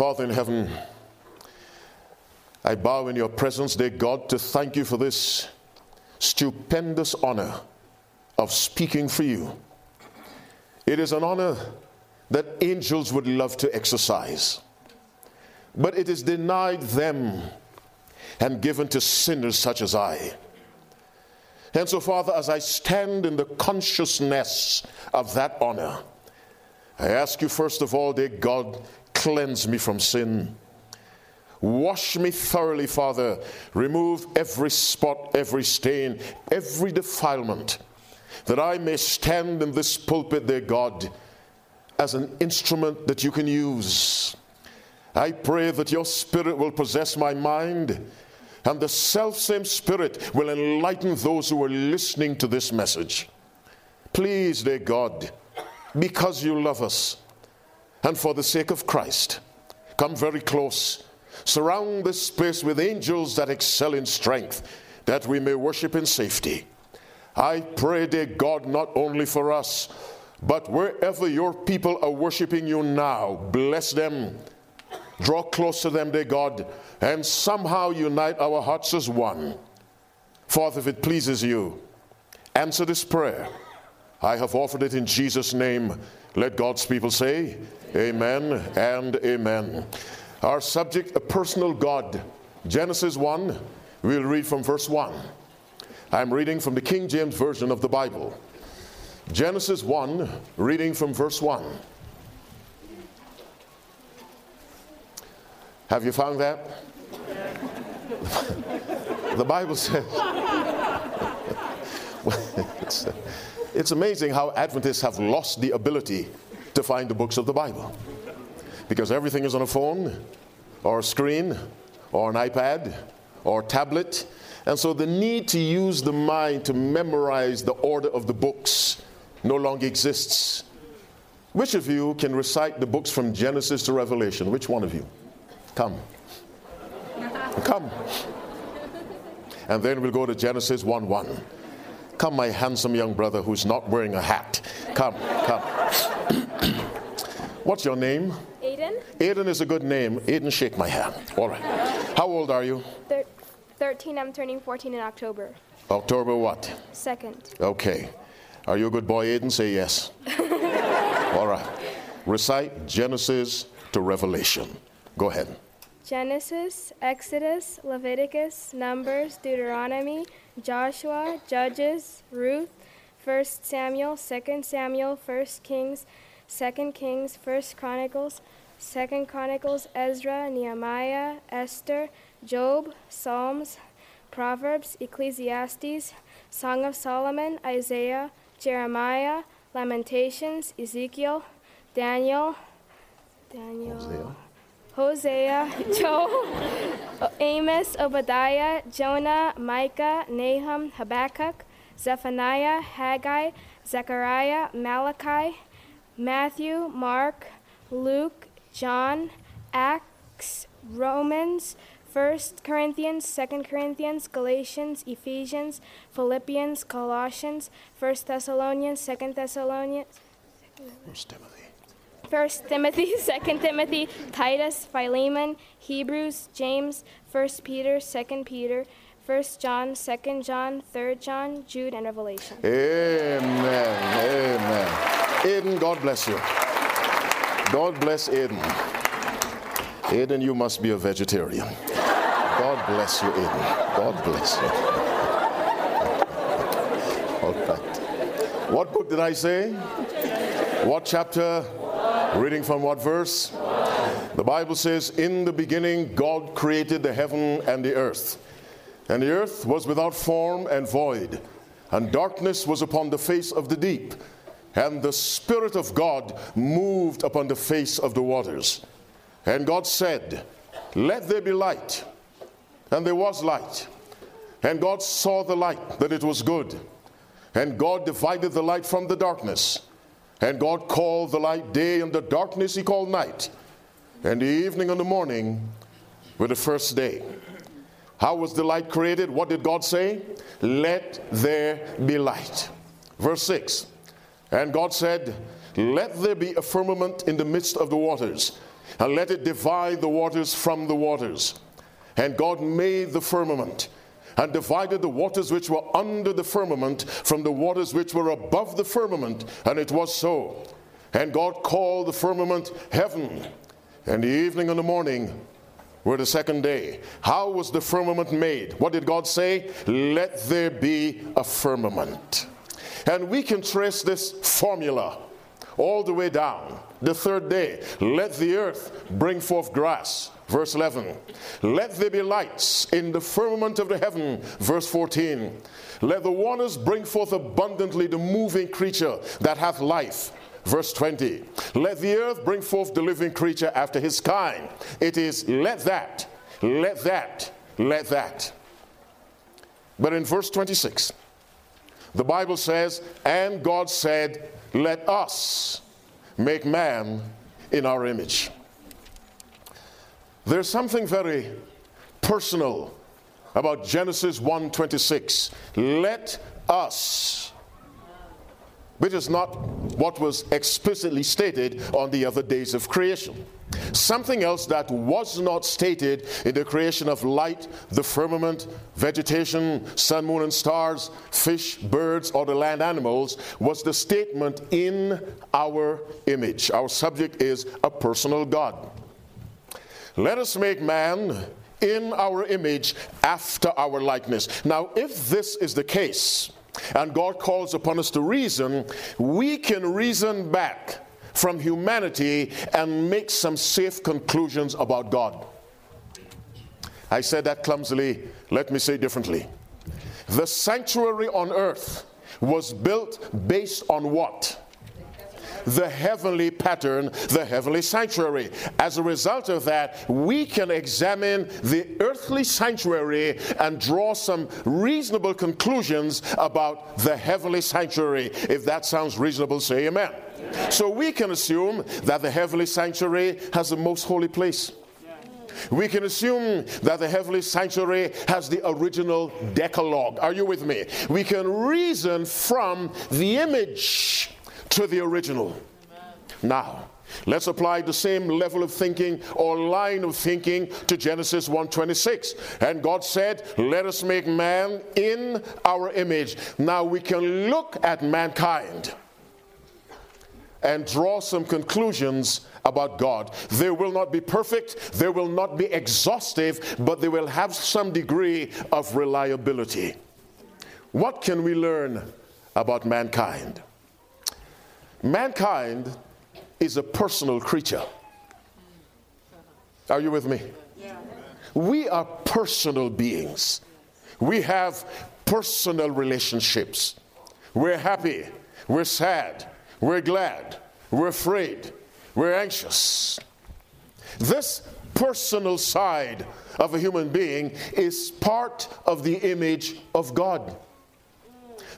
Father in heaven, I bow in your presence, dear God, to thank you for this stupendous honor of speaking for you. It is an honor that angels would love to exercise, but it is denied them and given to sinners such as I. And so, Father, as I stand in the consciousness of that honor, I ask you, first of all, dear God, cleanse me from sin. Wash me thoroughly, Father. Remove every spot, every stain, every defilement, that I may stand in this pulpit, dear God, as an instrument that you can use. I pray that your spirit will possess my mind, and the self same spirit will enlighten those who are listening to this message. Please, dear God, because you love us, and for the sake of Christ, come very close Surround this place with angels that excel in strength, that we may worship in safety. I pray, dear God, not only for us, but wherever your people are worshiping you now, bless them. Draw close to them, dear God, and somehow unite our hearts as one. Father, if it pleases you, answer this prayer. I have offered it in Jesus' name. Let God's people say, Amen and Amen. Our subject, a personal God. Genesis 1, we'll read from verse 1. I'm reading from the King James Version of the Bible. Genesis 1, reading from verse 1. Have you found that? the Bible says. it's, amazing how Adventists have lost the ability to find the books of the Bible because everything is on a phone or a screen or an iPad or tablet. And so the need to use the mind to memorize the order of the books no longer exists. Which of you can recite the books from Genesis to Revelation? Which one of you? Come. Come. And then we'll go to Genesis 1 1. Come, my handsome young brother who's not wearing a hat. Come, come. What's your name? Aiden. Aiden is a good name. Aiden, shake my hand. All right. How old are you? Thir- 13. I'm turning 14 in October. October what? Second. Okay. Are you a good boy, Aiden? Say yes. All right. Recite Genesis to Revelation. Go ahead. Genesis, Exodus, Leviticus, Numbers, Deuteronomy, Joshua, Judges, Ruth, 1 Samuel, 2 Samuel, 1 Kings, 2 Kings, 1 Chronicles, 2 Chronicles, Ezra, Nehemiah, Esther, Job, Psalms, Proverbs, Ecclesiastes, Song of Solomon, Isaiah, Jeremiah, Lamentations, Ezekiel, Daniel, Daniel, Hosea, Hosea Joel, Amos, Obadiah, Jonah, Micah, Nahum, Habakkuk, Zephaniah, Haggai, Zechariah, Malachi, Matthew, Mark, Luke, John, Acts, Romans, 1 Corinthians, 2 Corinthians, Galatians, Ephesians, Philippians, Colossians, 1 Thessalonians, 2 Thessalonians, 1 Timothy. 1 Timothy, 2 Timothy, Titus, Philemon, Hebrews, James, 1 Peter, 2 Peter, 1 John, 2 John, 3 John, Jude, and Revelation. Amen. Amen. Aiden, God bless you. God bless Aiden. Aiden, you must be a vegetarian. God bless you, Aiden. God bless you. All right. What book did I say? What chapter? Reading from what verse? The Bible says, In the beginning, God created the heaven and the earth. And the earth was without form and void, and darkness was upon the face of the deep. And the Spirit of God moved upon the face of the waters. And God said, Let there be light. And there was light. And God saw the light, that it was good. And God divided the light from the darkness. And God called the light day, and the darkness he called night. And the evening and the morning were the first day. How was the light created? What did God say? Let there be light. Verse 6 And God said, Let there be a firmament in the midst of the waters, and let it divide the waters from the waters. And God made the firmament and divided the waters which were under the firmament from the waters which were above the firmament. And it was so. And God called the firmament heaven. And the evening and the morning were the second day. How was the firmament made? What did God say? Let there be a firmament. And we can trace this formula all the way down. The third day, let the earth bring forth grass. Verse 11. Let there be lights in the firmament of the heaven. Verse 14. Let the waters bring forth abundantly the moving creature that hath life. Verse 20. Let the earth bring forth the living creature after his kind. It is let that, let that, let that. But in verse 26, the Bible says, And God said, Let us make man in our image. There's something very personal about Genesis 1:26. Let us which is not what was explicitly stated on the other days of creation. Something else that was not stated in the creation of light, the firmament, vegetation, sun, moon, and stars, fish, birds, or the land animals was the statement in our image. Our subject is a personal God. Let us make man in our image after our likeness. Now, if this is the case, and God calls upon us to reason, we can reason back from humanity and make some safe conclusions about God. I said that clumsily. Let me say differently. The sanctuary on earth was built based on what? The heavenly pattern, the heavenly sanctuary. As a result of that, we can examine the earthly sanctuary and draw some reasonable conclusions about the heavenly sanctuary. If that sounds reasonable, say amen. So we can assume that the heavenly sanctuary has the most holy place. We can assume that the heavenly sanctuary has the original Decalogue. Are you with me? We can reason from the image to the original. Now, let's apply the same level of thinking or line of thinking to Genesis 1:26. And God said, "Let us make man in our image." Now we can look at mankind and draw some conclusions about God. They will not be perfect, they will not be exhaustive, but they will have some degree of reliability. What can we learn about mankind? Mankind is a personal creature. Are you with me? We are personal beings. We have personal relationships. We're happy, we're sad, we're glad, we're afraid, we're anxious. This personal side of a human being is part of the image of God.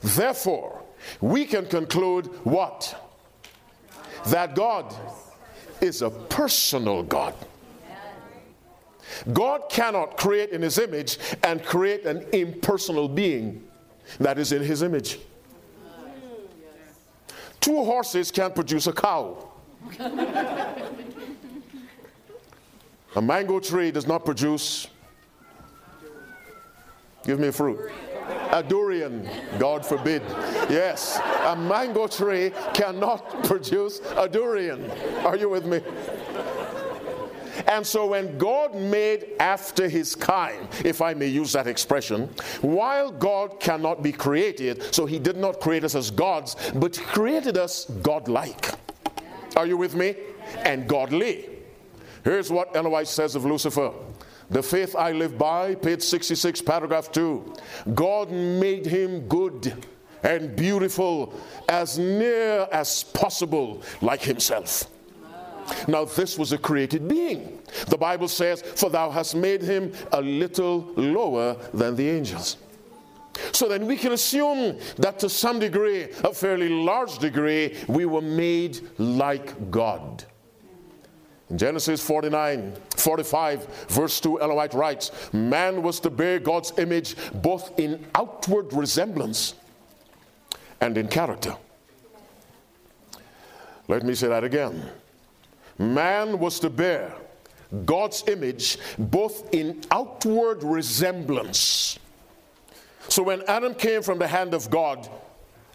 Therefore, we can conclude what? That God is a personal God. God cannot create in his image and create an impersonal being that is in his image. Two horses can't produce a cow. a mango tree does not produce. Give me fruit. A durian, God forbid. Yes, a mango tree cannot produce a durian. Are you with me? And so, when God made after his kind, if I may use that expression, while God cannot be created, so he did not create us as gods, but created us godlike. Are you with me? And godly. Here's what White says of Lucifer the faith I live by, page 66, paragraph 2. God made him good and beautiful as near as possible like himself. Now, this was a created being. The Bible says, For thou hast made him a little lower than the angels. So then we can assume that to some degree, a fairly large degree, we were made like God. Genesis 49, 45, verse 2, Ellen White writes, Man was to bear God's image both in outward resemblance and in character. Let me say that again. man was to bear God's image both in outward resemblance. So when Adam came from the hand of God,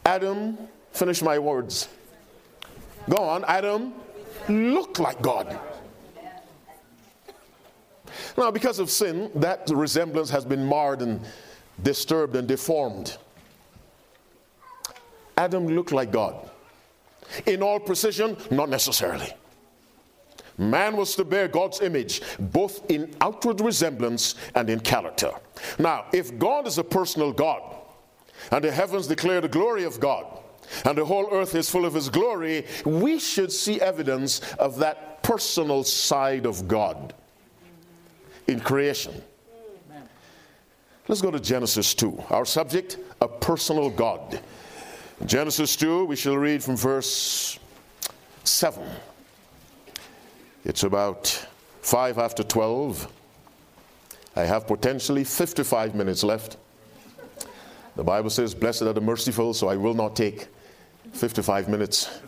Adam, finish my words. Go on, Adam looked like God. Now, because of sin, that resemblance has been marred and disturbed and deformed. Adam looked like God. In all precision, not necessarily. Man was to bear God's image, both in outward resemblance and in character. Now, if God is a personal God, and the heavens declare the glory of God, and the whole earth is full of His glory, we should see evidence of that personal side of God in creation. Let's go to Genesis 2. Our subject, a personal God. Genesis 2, we shall read from verse 7. It's about 5 after 12. I have potentially 55 minutes left. The Bible says, Blessed are the merciful, so I will not take 55 minutes.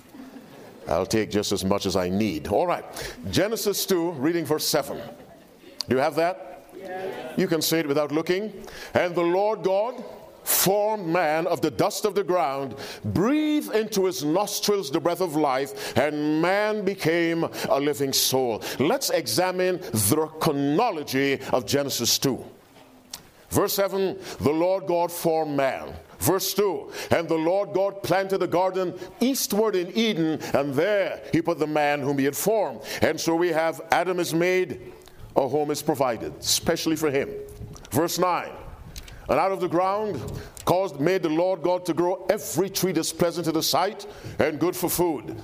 I'll take just as much as I need. All right. Genesis 2, reading verse 7. Do you have that? Yes. You can say it without looking. And the Lord God formed man of the dust of the ground, breathed into his nostrils the breath of life, and man became a living soul. Let's examine the chronology of Genesis 2. Verse 7 The Lord God formed man. Verse 2 And the Lord God planted a garden eastward in Eden, and there he put the man whom he had formed. And so we have Adam is made, a home is provided, especially for him. Verse 9 and out of the ground caused made the Lord God to grow every tree that's pleasant to the sight and good for food.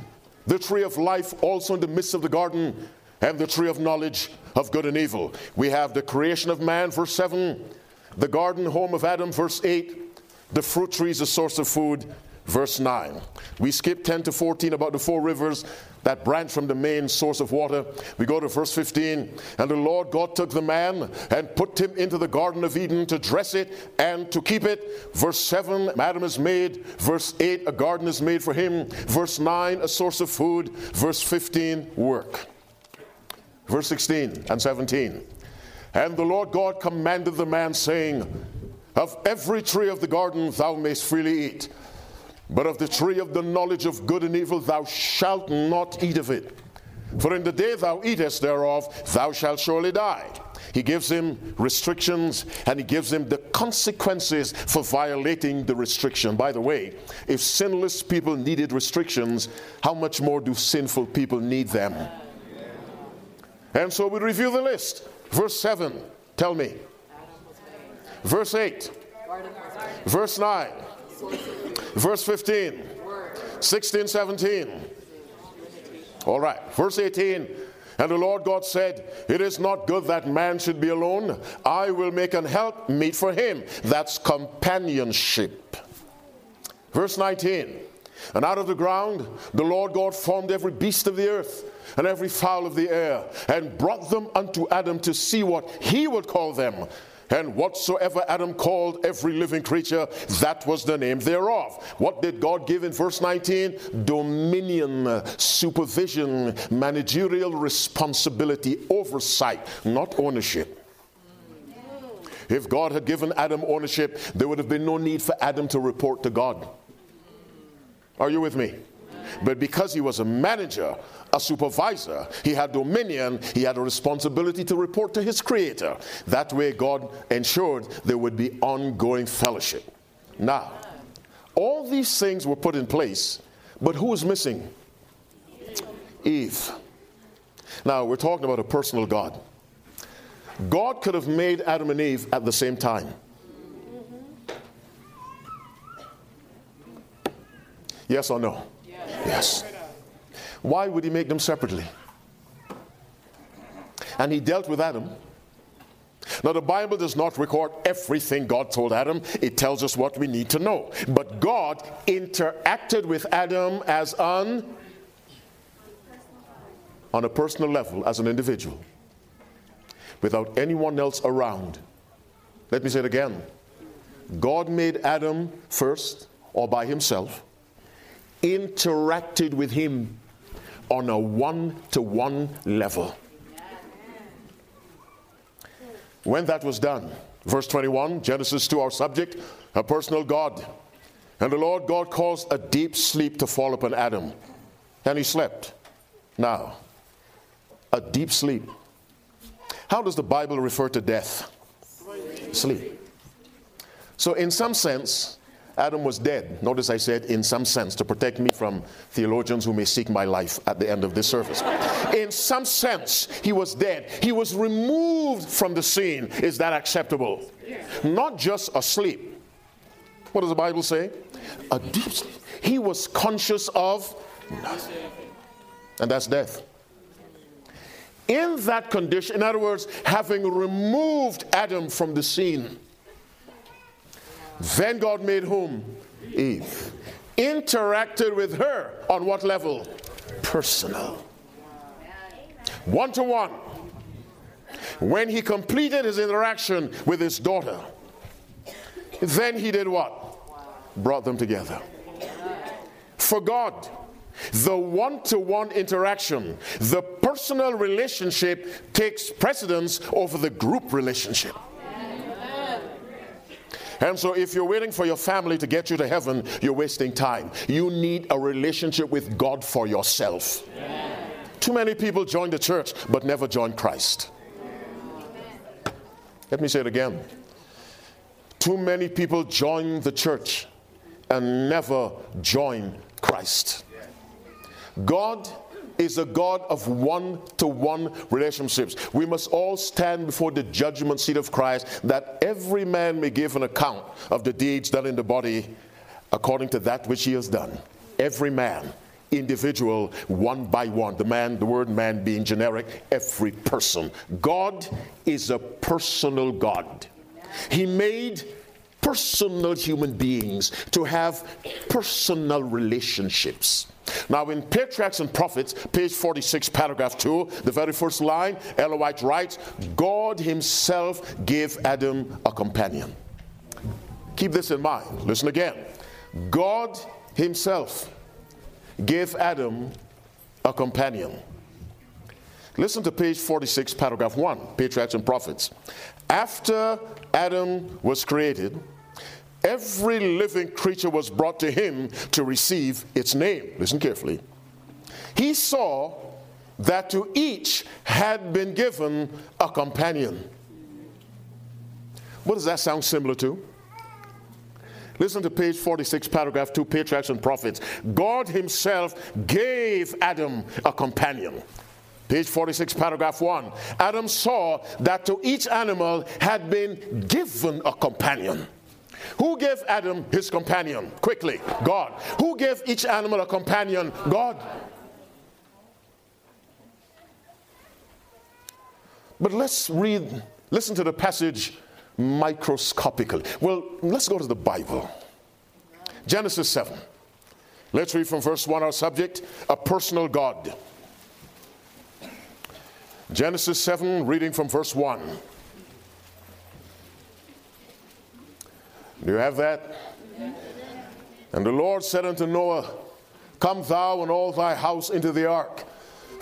The tree of life also in the midst of the garden, and the tree of knowledge of good and evil. We have the creation of man, verse 7, the garden home of Adam, verse 8, the fruit tree is a source of food, verse 9. We skip 10 to 14 about the four rivers that branch from the main source of water. We go to verse 15. And the Lord God took the man and put him into the Garden of Eden to dress it and to keep it. Verse 7, Adam is made. Verse 8, a garden is made for him. Verse 9, a source of food. Verse 15, work. Verse 16 and 17. And the Lord God commanded the man, saying, Of every tree of the garden thou mayst freely eat. But of the tree of the knowledge of good and evil thou shalt not eat of it. For in the day thou eatest thereof, thou shalt surely die. He gives him restrictions and he gives him the consequences for violating the restriction. By the way, if sinless people needed restrictions, how much more do sinful people need them? And so we review the list. Verse 7, tell me. Verse 8, verse 9. Verse 15, 16, 17. All right, verse 18. And the Lord God said, It is not good that man should be alone. I will make an help meet for him. That's companionship. Verse 19. And out of the ground the Lord God formed every beast of the earth and every fowl of the air, and brought them unto Adam to see what he would call them. And whatsoever Adam called every living creature, that was the name thereof. What did God give in verse 19? Dominion, supervision, managerial responsibility, oversight, not ownership. If God had given Adam ownership, there would have been no need for Adam to report to God. Are you with me? But because he was a manager, a supervisor, he had dominion, he had a responsibility to report to his creator. That way, God ensured there would be ongoing fellowship. Now, all these things were put in place, but who was missing? Eve. Now, we're talking about a personal God. God could have made Adam and Eve at the same time. Yes or no? Yes. Why would he make them separately? And he dealt with Adam. Now, the Bible does not record everything God told Adam, it tells us what we need to know. But God interacted with Adam as on, on a personal level, as an individual, without anyone else around. Let me say it again. God made Adam first, or by himself interacted with him on a one to one level. When that was done, verse 21, Genesis 2, our subject, a personal God. And the Lord God caused a deep sleep to fall upon Adam, and he slept. Now, a deep sleep. How does the Bible refer to death? Sleep. So, in some sense, Adam was dead. Notice I said, in some sense, to protect me from theologians who may seek my life at the end of this service. In some sense, he was dead. He was removed from the scene. Is that acceptable? Not just asleep. What does the Bible say? A deep sleep. He was conscious of nothing. And that's death. In that condition, in other words, having removed Adam from the scene, then God made whom? Eve. Interacted with her on what level? Personal. One to one. When he completed his interaction with his daughter, then he did what? Brought them together. For God, the one to one interaction, the personal relationship takes precedence over the group relationship. And so, if you're waiting for your family to get you to heaven, you're wasting time. You need a relationship with God for yourself. Too many people join the church but never join Christ. Let me say it again. Too many people join the church and never join Christ. God is a God of one to one relationships. We must all stand before the judgment seat of Christ that every man may give an account of the deeds done in the body according to that which he has done. Every man, individual, one by one. The man, the word man being generic, every person. God is a personal God. He made personal human beings to have personal relationships. Now, in Patriarchs and Prophets, page 46, paragraph 2, the very first line, Ellen White writes, God Himself gave Adam a companion. Keep this in mind. Listen again. God Himself gave Adam a companion. Listen to page 46, paragraph 1, Patriarchs and Prophets. After Adam was created, every living creature was brought to him to receive its name. Listen carefully. He saw that to each had been given a companion. What does that sound similar to? Listen to page 46, paragraph 2, Patriarchs and Prophets. God Himself gave Adam a companion. Page 46, paragraph 1. Adam saw that to each animal had been given a companion. Who gave Adam his companion? Quickly, God. Who gave each animal a companion? God. But let's read, listen to the passage microscopically. Well, let's go to the Bible. Genesis 7. Let's read from verse 1, our subject, a personal God. Genesis 7, reading from verse 1. Do you have that? And the Lord said unto Noah, Come thou and all thy house into the ark,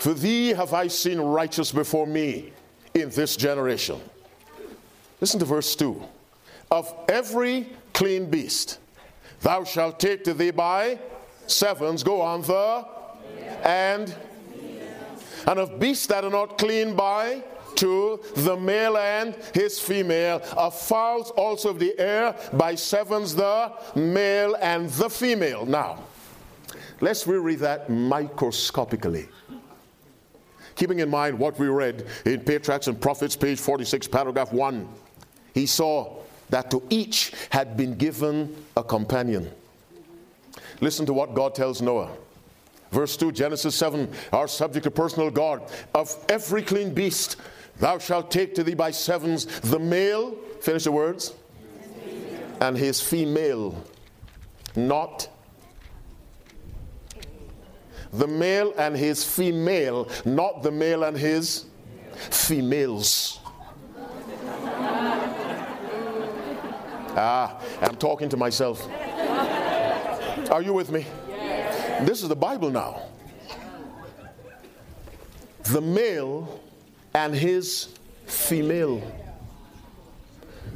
for thee have I seen righteous before me in this generation. Listen to verse 2. Of every clean beast thou shalt take to thee by sevens, go on the, and, and of beasts that are not clean by to the male and his female, of fowls also of the air, by sevens the male and the female. Now, let's reread that microscopically. Keeping in mind what we read in Patriarchs and Prophets, page 46, paragraph 1. He saw that to each had been given a companion. Listen to what God tells Noah. Verse 2, Genesis 7, our subject, a personal God. Of every clean beast Thou shalt take to thee by sevens the male, finish the words, and his female, not the male and his female, not the male and his females. ah, I'm talking to myself. Are you with me? This is the Bible now. the male and his female.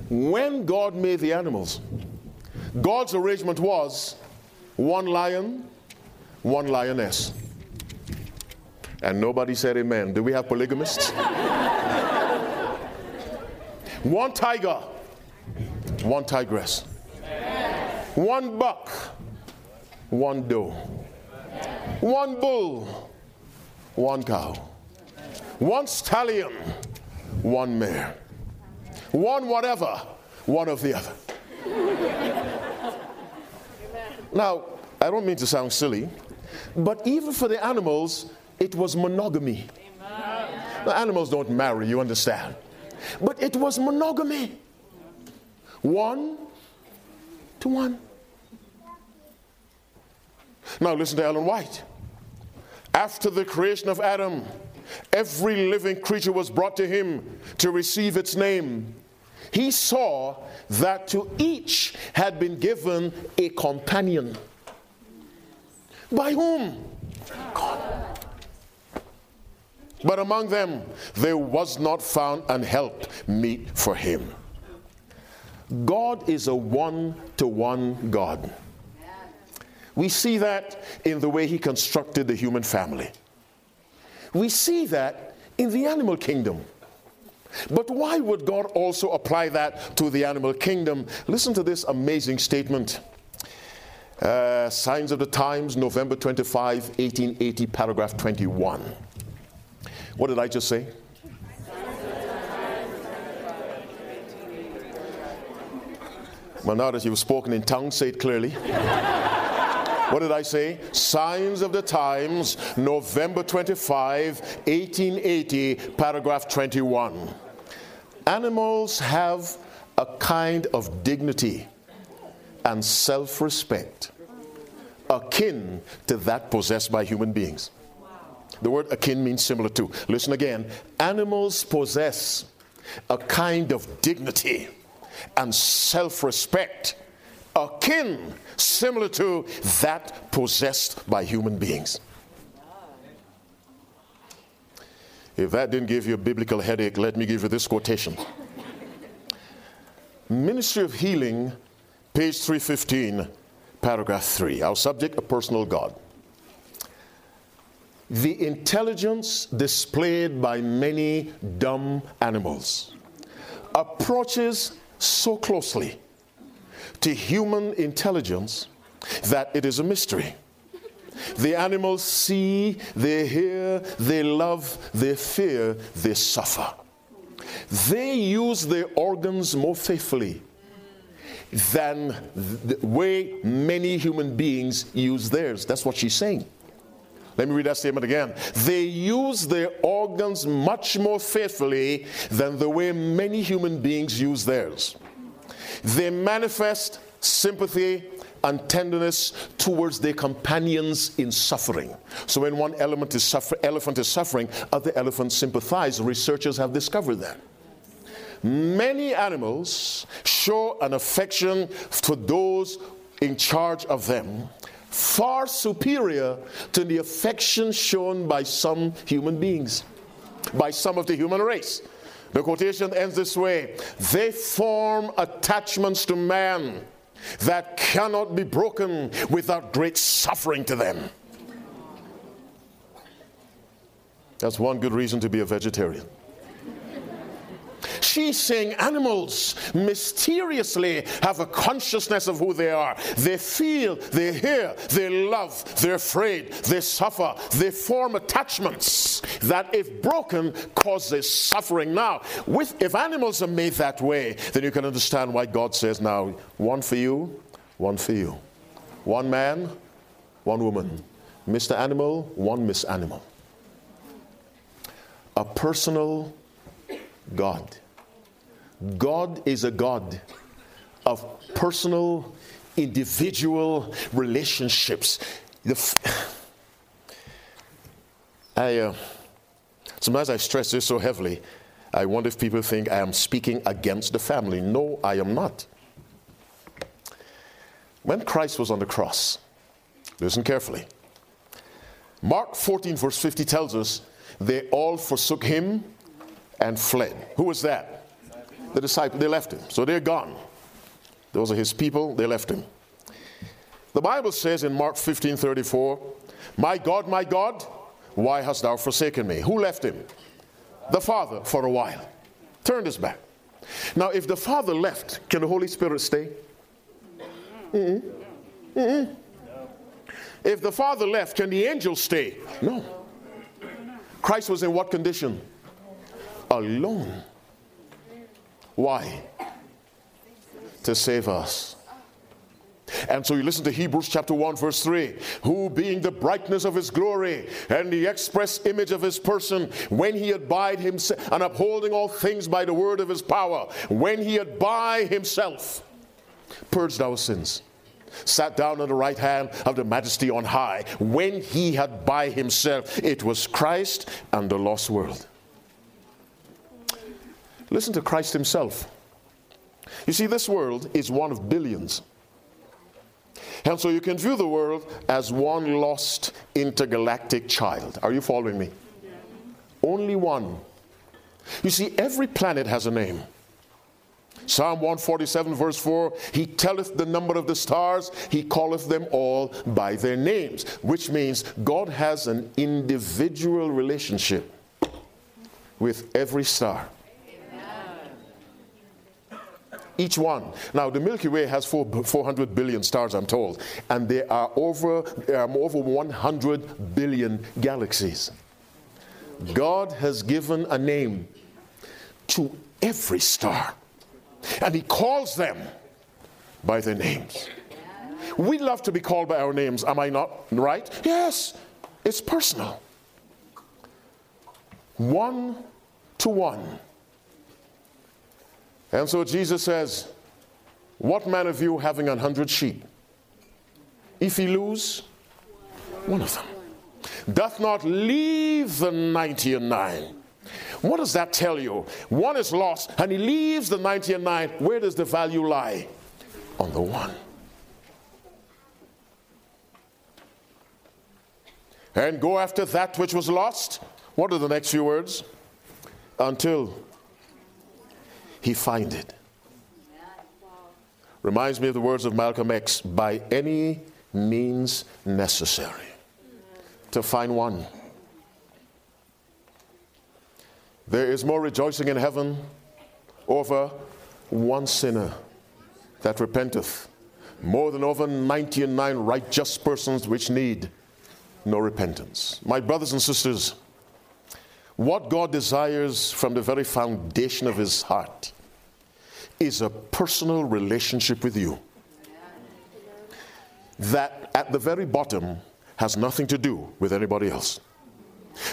When God made the animals, God's arrangement was one lion, one lioness. And nobody said amen. Do we have polygamists? one tiger, one tigress, one buck, one doe, one bull, one cow, one stallion, one mare, one whatever, one of the other. now, I don't mean to sound silly, but even for the animals, it was monogamy. The animals don't marry, you understand. But it was monogamy. One to one. Now listen to Ellen White. After the creation of Adam, every living creature was brought to him to receive its name. He saw that to each had been given a companion. By whom? God. But among them there was not found an help meet for him. God is a one to one God. We see that in the way he constructed the human family. We see that in the animal kingdom. But why would God also apply that to the animal kingdom? Listen to this amazing statement. Uh, Signs of the Times, November 25, 1880, paragraph 21. What did I just say? Well, now that you've spoken in tongues, say it clearly. What did I say? Signs of the Times, November 25, 1880, paragraph 21. Animals have a kind of dignity and self respect akin to that possessed by human beings. The word akin means similar to. Listen again. Animals possess a kind of dignity and self respect akin, similar to that possessed by human beings. If that didn't give you a biblical headache, let me give you this quotation Ministry of Healing, page 315, paragraph 3. Our subject, a personal God the intelligence displayed by many dumb animals approaches so closely to human intelligence that it is a mystery. The animals see, they hear, they love, they fear, they suffer. They use their organs more faithfully than the way many human beings use theirs. That's what she's saying. Let me read that statement again. They use their organs much more faithfully than the way many human beings use theirs. They manifest sympathy and tenderness towards their companions in suffering. So when one is suffer- elephant is suffering, other elephants sympathize. Researchers have discovered that. Many animals show an affection for those in charge of them far superior to the affection shown by some human beings, by some of the human race. The quotation ends this way They form attachments to man that cannot be broken without great suffering to them. That's one good reason to be a vegetarian. She's saying animals mysteriously have a consciousness of who they are. They feel, they hear, they love, they're afraid, they suffer, they form attachments that, if broken, causes suffering. Now, with, if animals are made that way, then you can understand why God says, now, one for you, one for you. One man, one woman. Mr. Animal, one Miss Animal. A personal God. God is a God of personal, individual relationships. I, uh, sometimes I stress this so heavily. I wonder if people think I am speaking against the family. No, I am not. When Christ was on the cross, listen carefully. Mark 14, verse 50 tells us they all forsook him and fled. Who was that? The disciple. They left him. So they're gone. Those are his people. They left him. The Bible says in Mark 15 34, My God, my God, why hast thou forsaken me? Who left him? The Father for a while. Turned his back. Now, if the Father left, can the Holy Spirit stay? Mm-mm. Mm-mm. If the Father left, can the angels stay? No. Christ was in what condition? Alone. Why? To save us. And so you listen to Hebrews chapter 1, verse 3 who being the brightness of his glory and the express image of his person, when he had by himself and upholding all things by the word of his power, when he had by himself purged our sins, sat down on the right hand of the majesty on high, when he had by himself, it was Christ and the lost world. Listen to Christ himself. You see, this world is one of billions. And so you can view the world as one lost intergalactic child. Are you following me? Only one. You see, every planet has a name. Psalm 147, verse 4 He telleth the number of the stars, He calleth them all by their names, which means God has an individual relationship with every star each one. Now, the Milky Way has four, 400 billion stars, I'm told, and there are over, there are over 100 billion galaxies. God has given a name to every star, and He calls them by their names. We love to be called by our names, am I not right? Yes, it's personal. One to one. And so Jesus says, What man of you having an hundred sheep? If he lose one of them, doth not leave the ninety and nine. What does that tell you? One is lost and he leaves the ninety and nine. Where does the value lie? On the one. And go after that which was lost. What are the next few words? Until he find it. Reminds me of the words of Malcolm X by any means necessary to find one. There is more rejoicing in heaven over one sinner that repenteth, more than over 99 righteous persons which need no repentance. My brothers and sisters, what God desires from the very foundation of his heart is a personal relationship with you. That at the very bottom has nothing to do with anybody else.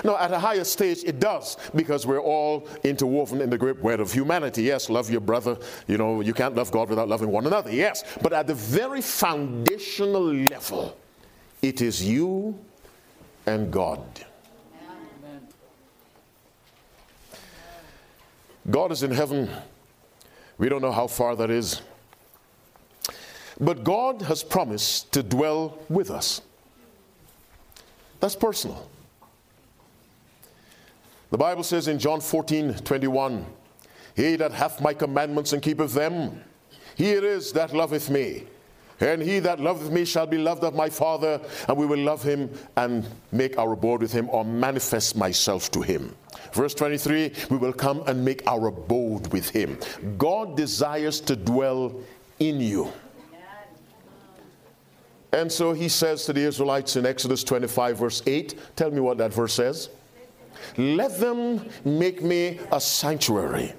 Now, at a higher stage, it does because we're all interwoven in the great web of humanity. Yes, love your brother. You know, you can't love God without loving one another. Yes, but at the very foundational level, it is you and God. God is in heaven. We don't know how far that is. But God has promised to dwell with us. That's personal. The Bible says in John 14 21, He that hath my commandments and keepeth them, he it is that loveth me. And he that loveth me shall be loved of my Father, and we will love him and make our abode with him or manifest myself to him. Verse 23 we will come and make our abode with him. God desires to dwell in you. And so he says to the Israelites in Exodus 25, verse 8, tell me what that verse says. Let them make me a sanctuary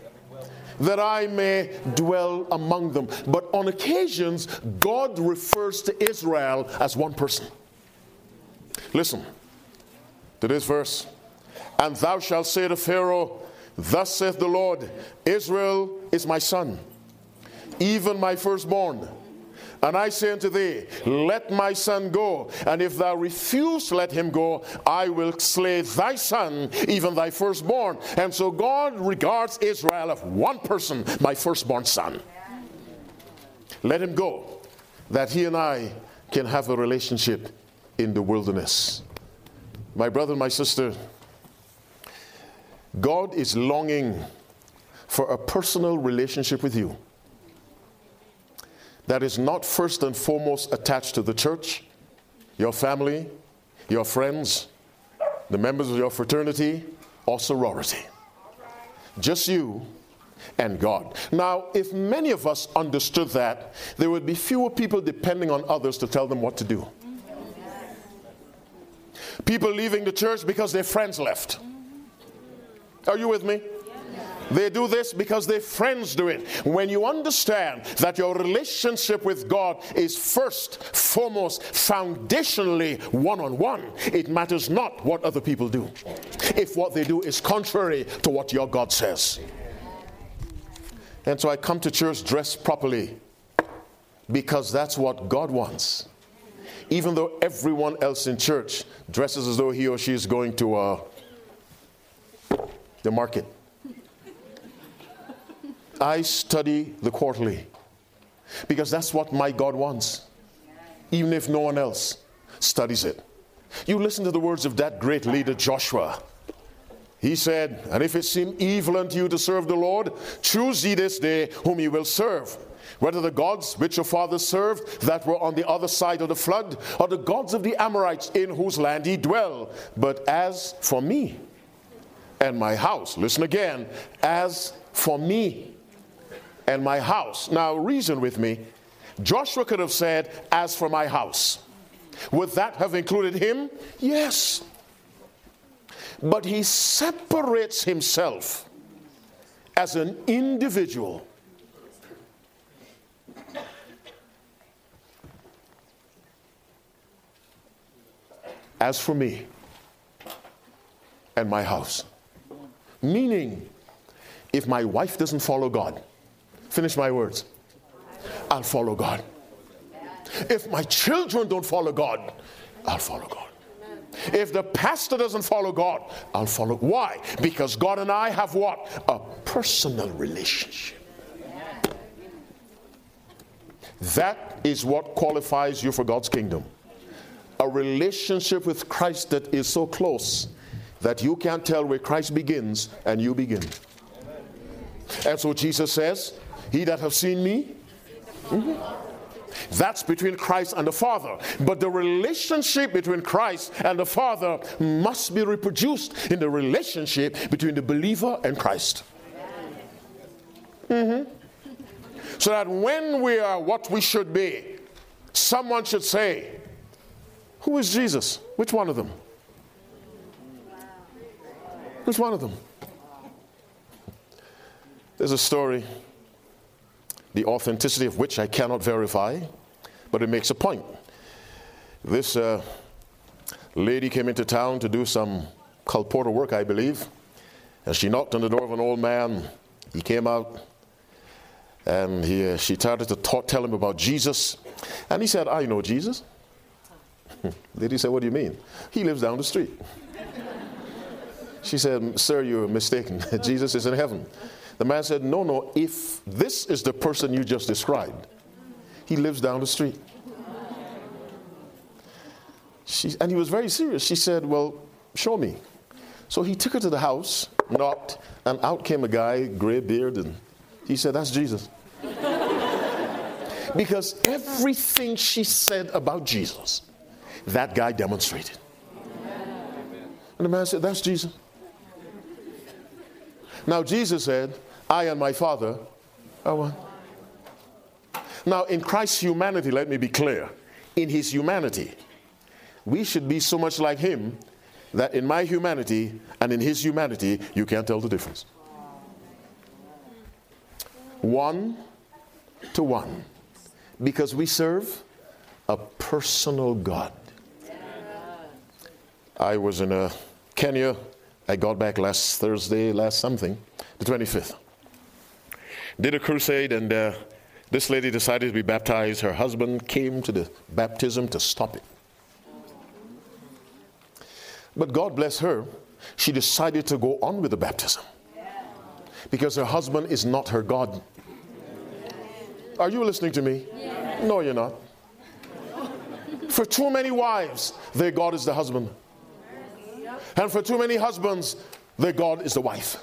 that I may dwell among them. But on occasions, God refers to Israel as one person. Listen to this verse. And thou shalt say to Pharaoh, Thus saith the Lord, Israel is my son, even my firstborn. And I say unto thee, Let my son go. And if thou refuse to let him go, I will slay thy son, even thy firstborn. And so God regards Israel as one person, my firstborn son. Let him go, that he and I can have a relationship in the wilderness. My brother, my sister, God is longing for a personal relationship with you that is not first and foremost attached to the church, your family, your friends, the members of your fraternity or sorority. Just you and God. Now, if many of us understood that, there would be fewer people depending on others to tell them what to do. People leaving the church because their friends left. Are you with me? They do this because their friends do it. When you understand that your relationship with God is first, foremost, foundationally one on one, it matters not what other people do. If what they do is contrary to what your God says. And so I come to church dressed properly because that's what God wants. Even though everyone else in church dresses as though he or she is going to uh, the market. I study the quarterly because that's what my God wants, even if no one else studies it. You listen to the words of that great leader, Joshua. He said, And if it seem evil unto you to serve the Lord, choose ye this day whom ye will serve. Whether the gods which your fathers served that were on the other side of the flood, or the gods of the Amorites in whose land ye dwell. But as for me and my house, listen again, as for me and my house. Now, reason with me. Joshua could have said, As for my house. Would that have included him? Yes. But he separates himself as an individual. As for me and my house. Meaning, if my wife doesn't follow God, Finish my words. I'll follow God. If my children don't follow God, I'll follow God. If the pastor doesn't follow God, I'll follow. Why? Because God and I have what? A personal relationship. That is what qualifies you for God's kingdom. A relationship with Christ that is so close that you can't tell where Christ begins and you begin. And so Jesus says, he that have seen me. Mm-hmm. That's between Christ and the Father. But the relationship between Christ and the Father must be reproduced in the relationship between the believer and Christ. Mm-hmm. So that when we are what we should be, someone should say, Who is Jesus? Which one of them? Which one of them? There's a story the authenticity of which I cannot verify, but it makes a point. This uh, lady came into town to do some colporteur work, I believe, and she knocked on the door of an old man. He came out, and he, uh, she started to talk, tell him about Jesus, and he said, I know Jesus. lady said, What do you mean? He lives down the street. She said, Sir, you're mistaken. Jesus is in heaven. The man said, No, no, if this is the person you just described, he lives down the street. She, and he was very serious. She said, Well, show me. So he took her to the house, knocked, and out came a guy, gray beard, and he said, That's Jesus. because everything she said about Jesus, that guy demonstrated. And the man said, That's Jesus. Now, Jesus said, I and my Father are one. Now, in Christ's humanity, let me be clear. In his humanity, we should be so much like him that in my humanity and in his humanity, you can't tell the difference. One to one. Because we serve a personal God. I was in uh, Kenya. I got back last Thursday, last something, the 25th did a crusade, and uh, this lady decided to be baptized. Her husband came to the baptism to stop it. But God bless her, she decided to go on with the baptism because her husband is not her God. Are you listening to me? No, you're not. For too many wives, their God is the husband. And for too many husbands, their God is the wife.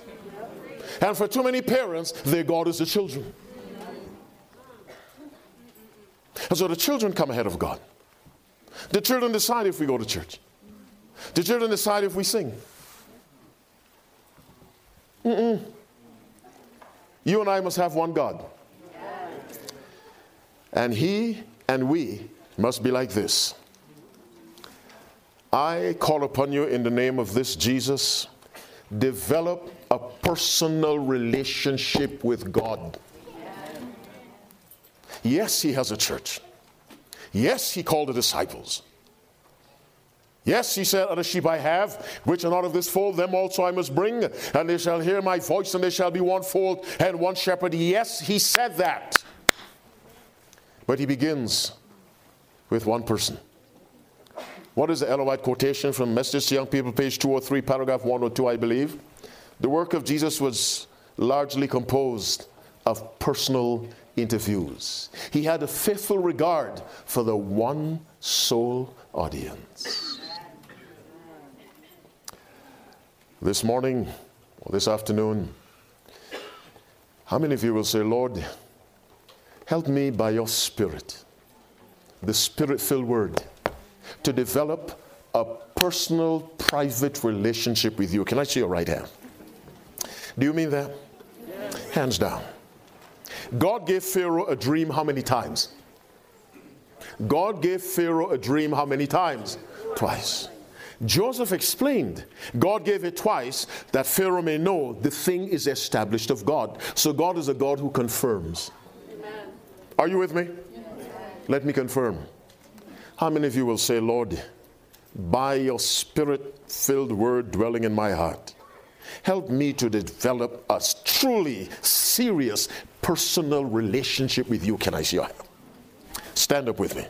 And for too many parents, their God is the children. And so the children come ahead of God. The children decide if we go to church. The children decide if we sing. Mm-mm. You and I must have one God. And He and we must be like this. I call upon you in the name of this Jesus, develop a personal relationship with God. Yes, He has a church. Yes, He called the disciples. Yes, he said, Other sheep I have, which are not of this fold, them also I must bring, and they shall hear my voice, and they shall be one fold and one shepherd. Yes, he said that. But he begins with one person. What is the Ellen White quotation from Message to Young People, page 203, paragraph 102, I believe? The work of Jesus was largely composed of personal interviews. He had a faithful regard for the one soul audience. This morning or this afternoon, how many of you will say, Lord, help me by your Spirit, the Spirit filled Word, to develop a personal, private relationship with you? Can I see your right hand? Do you mean that? Yes. Hands down. God gave Pharaoh a dream how many times? God gave Pharaoh a dream how many times? Twice. Joseph explained, God gave it twice that Pharaoh may know the thing is established of God. So God is a God who confirms. Amen. Are you with me? Let me confirm. How many of you will say, Lord, by your spirit filled word dwelling in my heart, help me to develop a truly serious personal relationship with you? Can I see your hand? Stand up with me.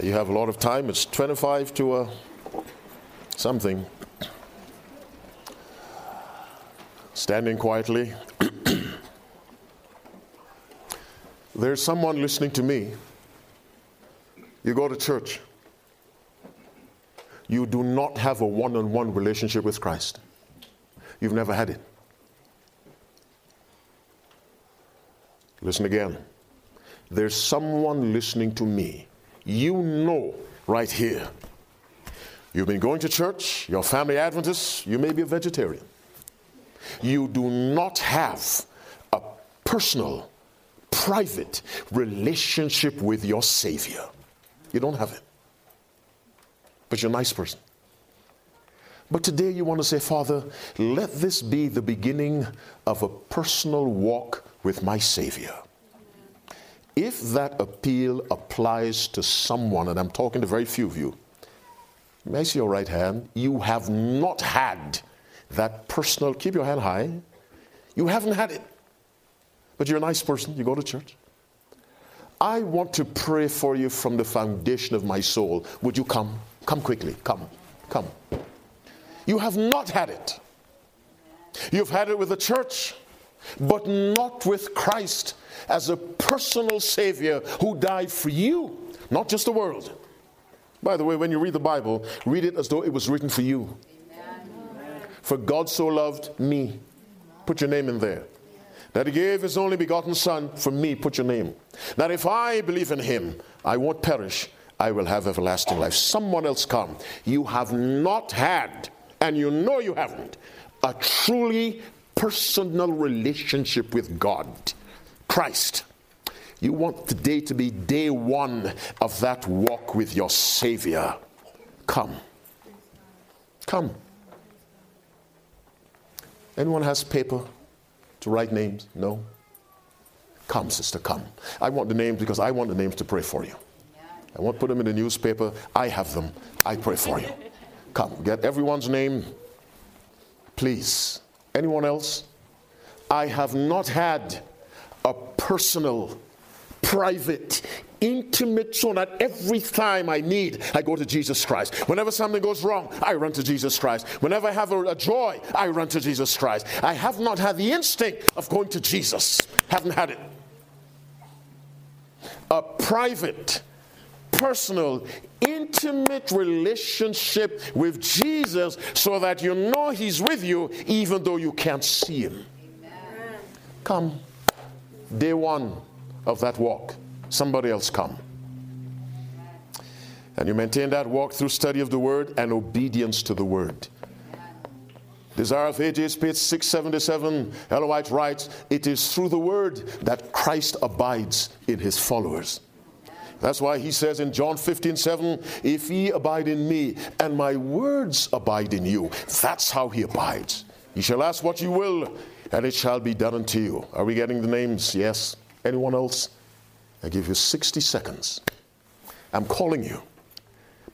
You have a lot of time. It's 25 to uh, something. Standing quietly. There's someone listening to me. You go to church. You do not have a one on one relationship with Christ. You've never had it. Listen again. There's someone listening to me you know right here. You've been going to church, you're family Adventist, you may be a vegetarian. You do not have a personal, private relationship with your Savior. You don't have it. But you're a nice person. But today you want to say, Father, let this be the beginning of a personal walk with my Savior. If that appeal applies to someone, and I'm talking to very few of you, may I see your right hand? You have not had that personal, keep your hand high. You haven't had it. But you're a nice person, you go to church. I want to pray for you from the foundation of my soul. Would you come? Come quickly. Come. Come. You have not had it. You've had it with the church, but not with Christ as a personal Savior who died for you, not just the world. By the way, when you read the Bible, read it as though it was written for you. Amen. For God so loved me. Put your name in there. That he gave his only begotten Son for me. Put your name. That if I believe in him, I won't perish, I will have everlasting life. Someone else come. You have not had, and you know you haven't, a truly personal relationship with God. Christ. You want today to be day one of that walk with your Savior. Come. Come. Anyone has paper write names? No? Come, sister, come. I want the names because I want the names to pray for you. I won't put them in the newspaper. I have them. I pray for you. Come, get everyone's name, please. Anyone else? I have not had a personal, private, intimate so that every time I need, I go to Jesus Christ. Whenever something goes wrong, I run to Jesus Christ. Whenever I have a, a, joy, I run to Jesus Christ. I have not had the instinct of going to Jesus. Haven't had it. A private, personal, intimate relationship with Jesus so that you know He's with you even though you can't see Him. Amen. Come, day one of that walk. Somebody else come. And you maintain that walk through study of the Word and obedience to the Word. Desire of Ages, page 677, Ellen White writes, It is through the Word that Christ abides in His followers. That's why he says in John 15, 7, if ye abide in me and my words abide in you, that's how he abides. You shall ask what you will, and it shall be done unto you. Are we getting the names? Yes. Anyone else? I give you 60 seconds. I'm calling you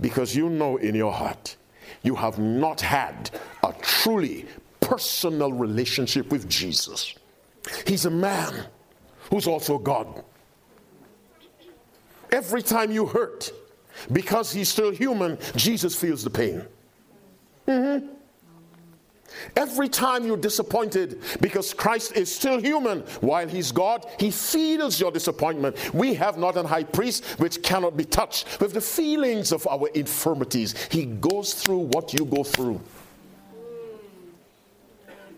because you know in your heart you have not had a truly personal relationship with Jesus. He's a man who's also God. Every time you hurt, because he's still human, Jesus feels the pain. Mm-hmm. Every time you're disappointed because Christ is still human while he's God, he feels your disappointment. We have not an high priest which cannot be touched with the feelings of our infirmities. He goes through what you go through.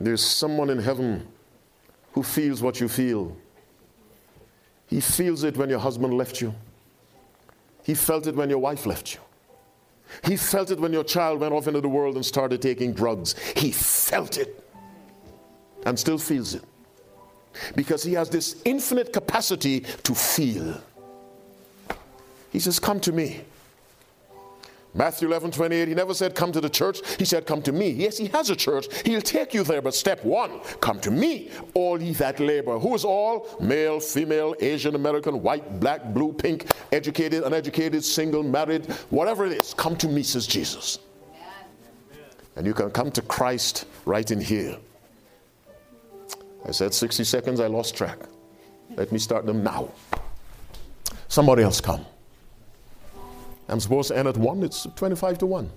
There's someone in heaven who feels what you feel. He feels it when your husband left you. He felt it when your wife left you. He felt it when your child went off into the world and started taking drugs. He felt it and still feels it because he has this infinite capacity to feel. He says, Come to me. Matthew 11, 28, he never said, Come to the church. He said, Come to me. Yes, he has a church. He'll take you there. But step one, come to me, all ye that labor. Who is all? Male, female, Asian, American, white, black, blue, pink, educated, uneducated, single, married, whatever it is. Come to me, says Jesus. And you can come to Christ right in here. I said 60 seconds, I lost track. Let me start them now. Somebody else come. I'm supposed to end at 1, it's 25 to 1.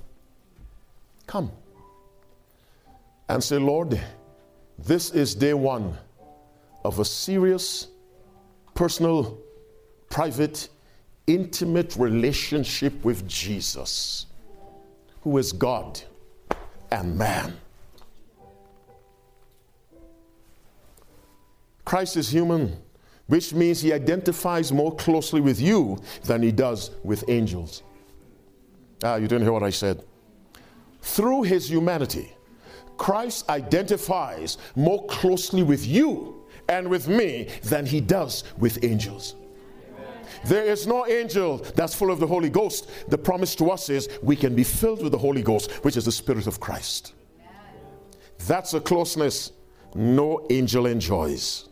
Come. And say, Lord, this is day one of a serious, personal, private, intimate relationship with Jesus, who is God and man. Christ is human which means he identifies more closely with you than he does with angels. Ah, you didn't hear what I said. Through his humanity, Christ identifies more closely with you and with me than he does with angels. There is no angel that's full of the Holy Ghost. The promise to us is we can be filled with the Holy Ghost, which is the Spirit of Christ. That's a closeness no angel enjoys.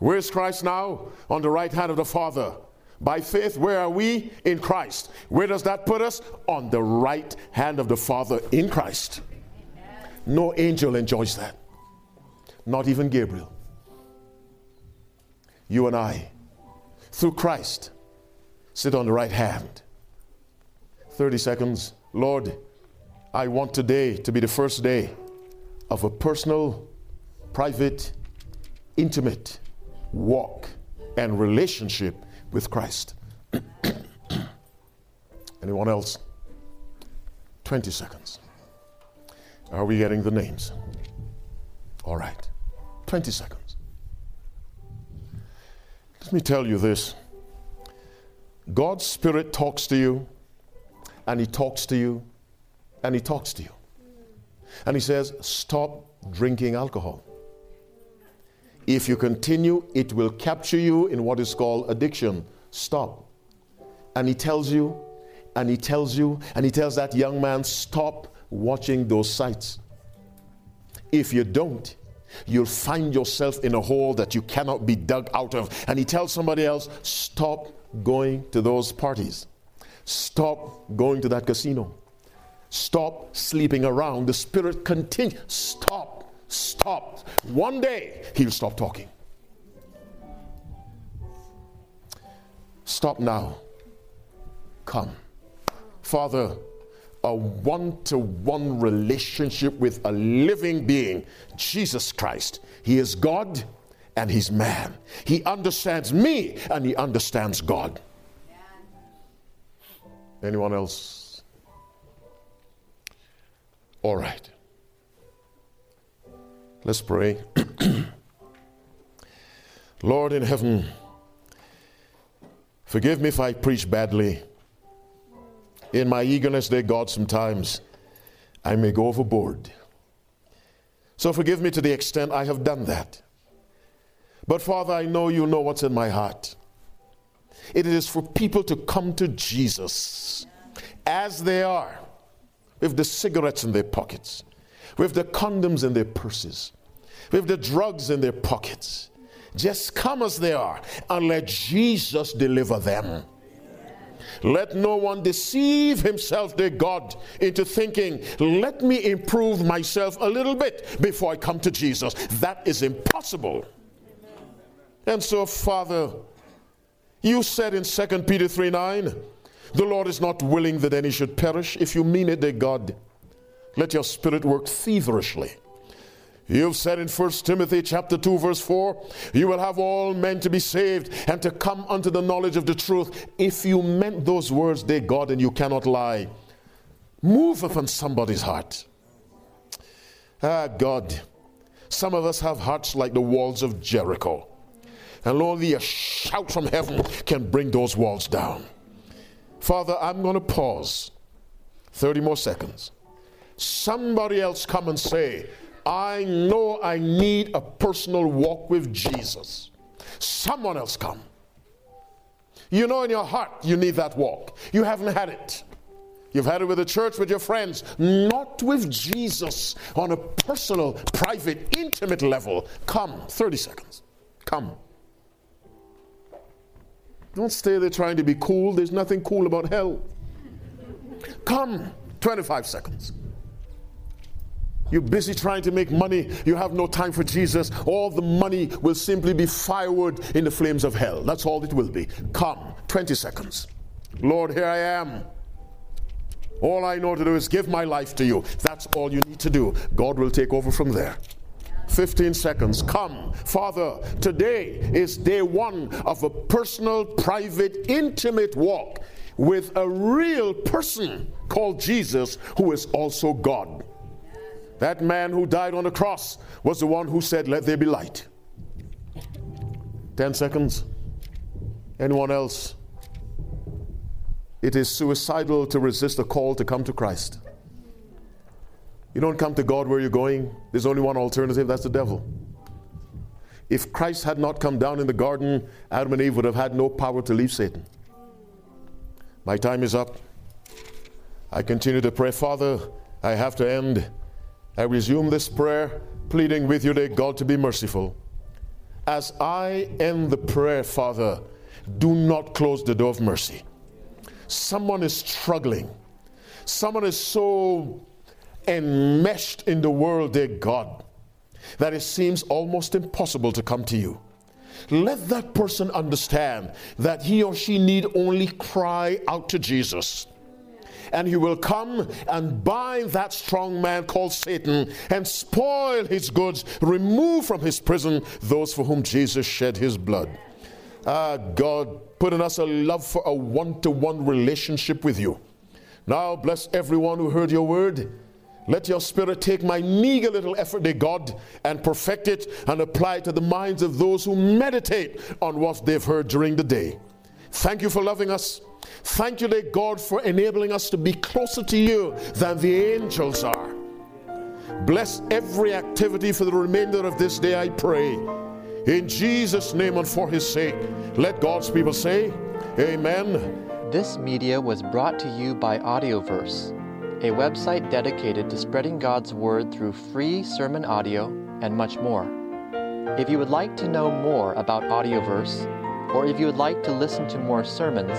Where's Christ now? On the right hand of the Father. By faith, where are we? In Christ. Where does that put us? On the right hand of the Father in Christ. No angel enjoys that. Not even Gabriel. You and I, through Christ, sit on the right hand. 30 seconds. Lord, I want today to be the first day of a personal, private, intimate walk and relationship with Christ. Anyone else? 20 seconds. Are we getting the names? All right. 20 seconds. Let me tell you this God's Spirit talks to you, and He talks to you, and He talks to you. And He says, Stop drinking alcohol. If you continue, it will capture you in what is called addiction. Stop. And he tells you, and he tells you, and he tells that young man, stop watching those sites. If you don't, you'll find yourself in a hole that you cannot be dug out of. And he tells somebody else, stop going to those parties. Stop going to that casino. Stop sleeping around. The spirit continues. Stop stop. One day he'll stop talking. Stop now. Come. Father, a one to one relationship with a living being, Jesus Christ. He is God and He's man. He understands me and He understands God. Anyone else? All right. Let's pray. Lord in heaven, forgive me if I preach badly. In my eagerness, dear God, sometimes I may go overboard. So forgive me to the extent I have done that. But Father, I know you know what's in my heart. It is for people to come to Jesus as they are, with the cigarettes in their pockets, with the condoms in their purses, with the drugs in their pockets. Just come as they are and let Jesus deliver them. Let no one deceive himself, dear God, into thinking, let me improve myself a little bit before I come to Jesus. That is impossible. And so, Father, you said in 2 Peter 3 9, the Lord is not willing that any should perish. If you mean it, dear God, let your spirit work feverishly. You've said in 1 Timothy chapter 2 verse 4, you will have all men to be saved and to come unto the knowledge of the truth. If you meant those words, dear God, and you cannot lie, move upon somebody's heart. Ah, God, some of us have hearts like the walls of Jericho. And only a shout from heaven can bring those walls down. Father, I'm going to pause 30 more seconds. Somebody else come and say, I know I need a personal walk with Jesus. Someone else come. You know in your heart you need that walk. You haven't had it. You've had it with the church, with your friends, not with Jesus on a personal, private, intimate level. Come, 30 seconds. Come. Don't stay there trying to be cool. There's nothing cool about hell. Come, 25 seconds. You're busy trying to make money. You have no time for Jesus. All the money will simply be firewood in the flames of hell. That's all it will be. Come, 20 seconds. Lord, here I am. All I know to do is give my life to you. That's all you need to do. God will take over from there. 15 seconds. Come, Father, today is day one of a personal, private, intimate walk with a real person called Jesus, who is also God. That man who died on the cross was the one who said, Let there be light. 10 seconds. Anyone else? It is suicidal to resist a call to come to Christ. You don't come to God where you're going. There's only one alternative that's the devil. If Christ had not come down in the garden, Adam and Eve would have had no power to leave Satan. My time is up. I continue to pray, Father, I have to end. I resume this prayer, pleading with you, dear God, to be merciful. As I end the prayer, Father, do not close the door of mercy. Someone is struggling. Someone is so enmeshed in the world, dear God, that it seems almost impossible to come to you. Let that person understand that he or she need only cry out to Jesus. And he will come and bind that strong man called Satan and spoil his goods, remove from his prison those for whom Jesus shed his blood. Ah, God, put in us a love for a one to one relationship with you. Now, bless everyone who heard your word. Let your spirit take my meager little effort, dear God, and perfect it and apply it to the minds of those who meditate on what they've heard during the day. Thank you for loving us. Thank you, dear God, for enabling us to be closer to you than the angels are. Bless every activity for the remainder of this day, I pray. In Jesus' name and for his sake, let God's people say, Amen. This media was brought to you by Audioverse a website dedicated to spreading God's Word through free sermon audio and much more. If you would like to know more about Audioverse, or if you would like to listen to more sermons,